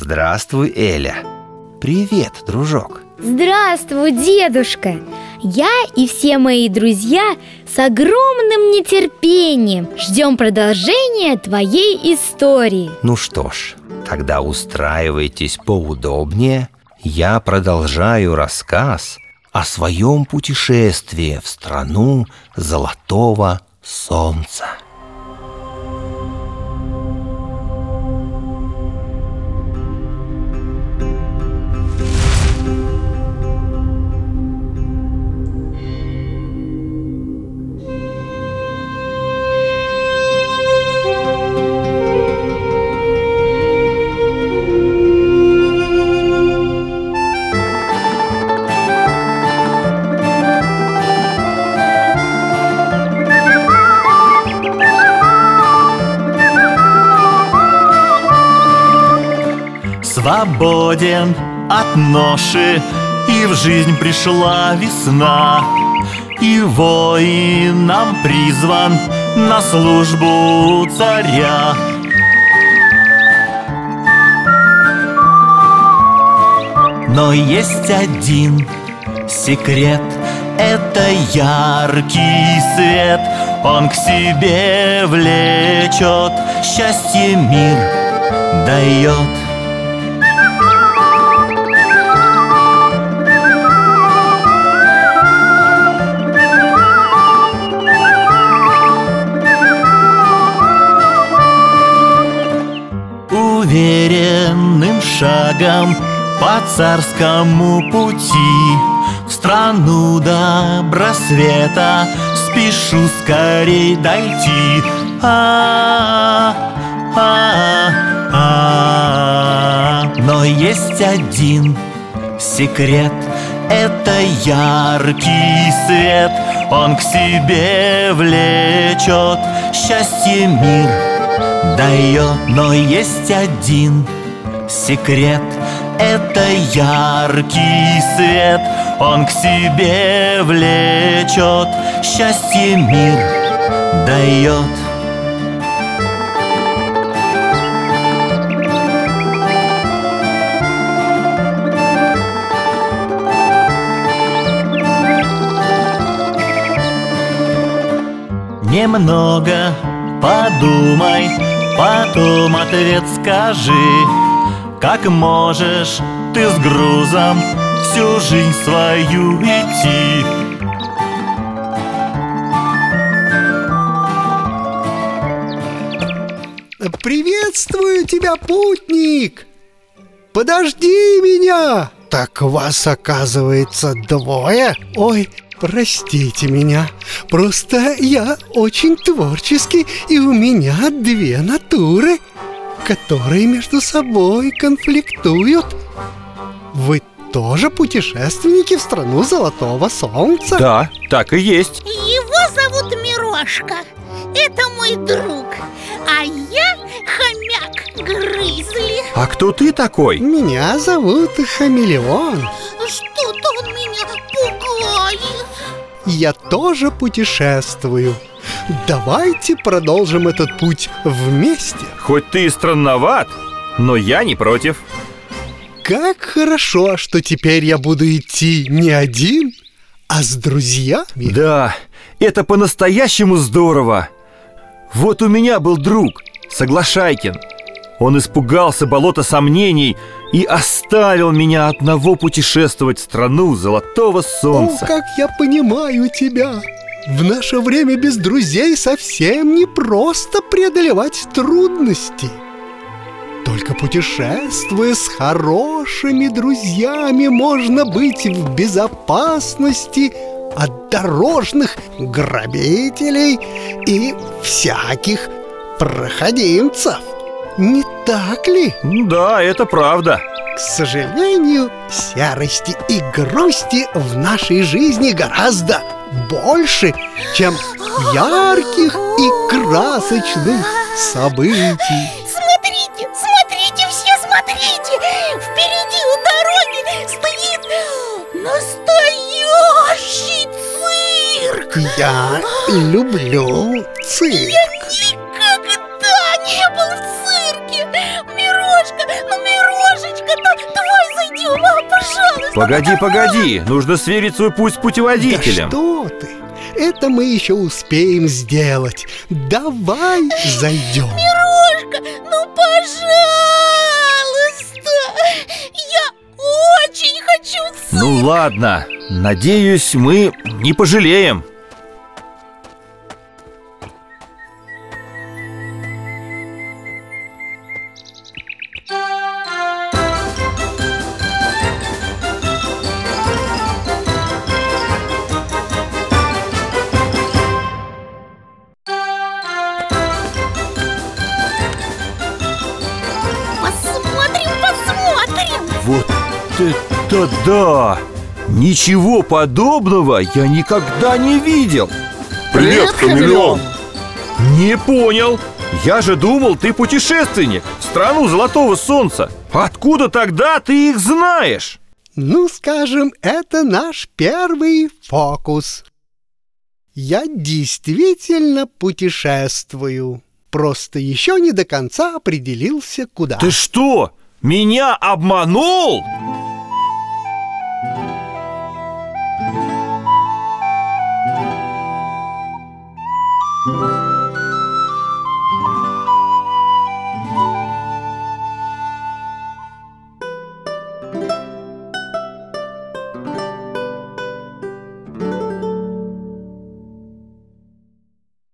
Здравствуй, Эля. Привет, дружок. Здравствуй, дедушка. Я и все мои друзья с огромным нетерпением ждем продолжения твоей истории. Ну что ж, тогда устраивайтесь поудобнее. Я продолжаю рассказ о своем путешествии в страну Золотого Солнца Свободен от ноши И в жизнь пришла весна. И воинам призван На службу царя. Но есть один секрет Это яркий свет. Он к себе влечет Счастье мир дает Уверенным шагом по царскому пути. В страну добросвета спешу скорей дойти. А а а. Но есть один секрет Это яркий свет. Он к себе влечет Счастье мир дает Но есть один секрет. Это яркий свет. Он к себе влечет Счастье мир дает Немного подумай, потом ответ скажи Как можешь ты с грузом всю жизнь свою идти Приветствую тебя, путник! Подожди меня! Так вас, оказывается, двое? Ой, простите меня Просто я очень творческий И у меня две натуры Которые между собой конфликтуют. Вы тоже путешественники в страну Золотого Солнца? Да, так и есть. Его зовут Мирошка. Это мой друг. А я хомяк Грызли. А кто ты такой? Меня зовут Хамелеон. Что-то Я тоже путешествую. Давайте продолжим этот путь вместе. Хоть ты и странноват, но я не против. Как хорошо, что теперь я буду идти не один, а с друзьями. Да, это по-настоящему здорово. Вот у меня был друг, Соглашайкин Он испугался болота сомнений И оставил меня одного путешествовать в страну золотого О, солнца как я понимаю тебя! В наше время без друзей совсем не просто преодолевать трудности. Только путешествуя с хорошими друзьями Можно быть в безопасности от дорожных грабителей и всяких проходимцев Не так ли? Да, это правда К сожалению, серости и грусти в нашей жизни гораздо больше, чем ярких и красочных событий. Смотрите, смотрите, все смотрите Впереди у дороги стоит настоящий цирк Я люблю цирк. Погоди, погоди, нужно сверить свой путь с Да путеводителем. что ты? Это мы еще успеем сделать. Давай зайдем. Мирошка, ну пожалуйста! Я очень хочу цирк! Ну ладно, надеюсь, мы не пожалеем. Это да! Ничего подобного я никогда не видел. Привет, хамелеон! Не понял. Я же думал, ты путешественник в страну Золотого Солнца. Откуда тогда ты их знаешь? Ну, скажем, это наш первый фокус. Я действительно путешествую. Просто еще не до конца определился, куда. Ты что, меня обманул?